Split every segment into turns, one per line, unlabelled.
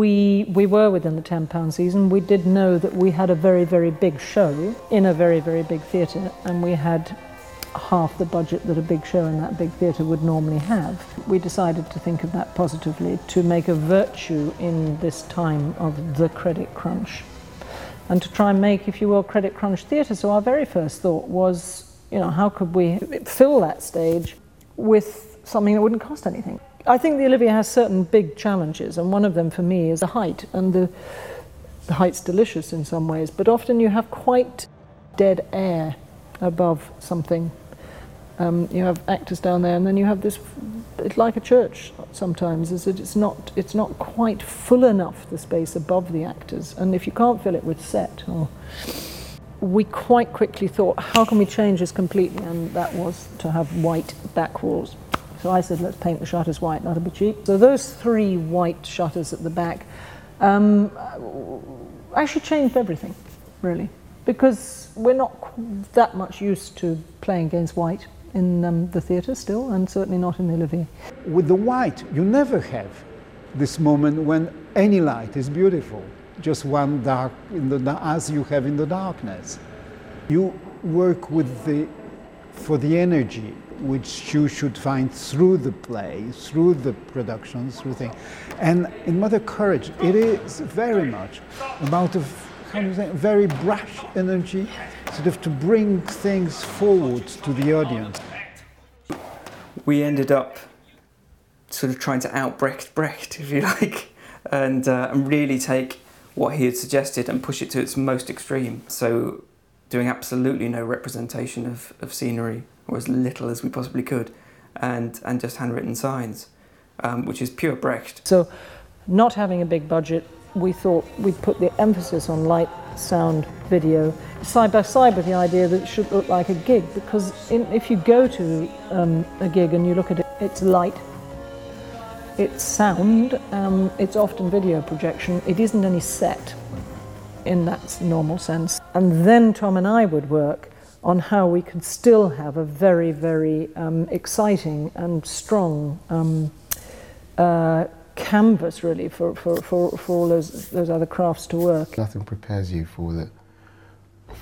we we were within the ten pound season. We did know that we had a very very big show in a very very big theatre, and we had half the budget that a big show in that big theatre would normally have. We decided to think of that positively, to make a virtue in this time of the credit crunch, and to try and make, if you will, credit crunch theatre. So our very first thought was, you know, how could we fill that stage with something that wouldn't cost anything? I think the Olivier has certain big challenges, and one of them for me is the height. And the, the height's delicious in some ways, but often you have quite dead air above something. Um, you have actors down there, and then you have this. It's like a church sometimes, is that it's not it's not quite full enough the space above the actors, and if you can't fill it with set, or we quite quickly thought, how can we change this completely? And that was to have white back walls. So I said, let's paint the shutters white, that'll be cheap. So those three white shutters at the back um, actually changed everything, really, because we're not that much used to playing against white in um, the theatre still, and certainly not in the Olivier.
With the white, you never have this moment when any light is beautiful, just one dark, in the, as you have in the darkness. You work with the, for the energy which you should find through the play, through the production, through things. And in Mother Courage, it is very much about a how do you say, very brash energy, sort of to bring things forward to the audience.
We ended up sort of trying to out Brecht Brecht, if you like, and, uh, and really take what he had suggested and push it to its most extreme. So doing absolutely no representation of, of scenery or as little as we possibly could, and, and just handwritten signs, um, which is pure Brecht.
So, not having a big budget, we thought we'd put the emphasis on light, sound, video, side by side with the idea that it should look like a gig, because in, if you go to um, a gig and you look at it, it's light, it's sound, um, it's often video projection, it isn't any set in that normal sense. And then Tom and I would work on how we could still have a very, very um, exciting and strong um, uh, canvas, really, for, for, for, for all those, those other crafts to work.
Nothing prepares you for the,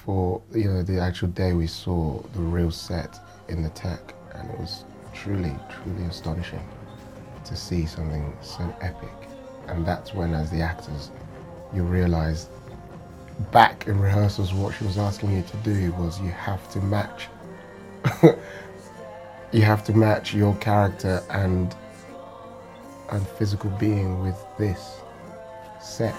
for you know, the actual day we saw the real set in the tech, and it was truly, truly astonishing to see something so epic. And that's when, as the actors, you realize back in rehearsals, what she was asking you to do was you have to match. you have to match your character and and physical being with this set.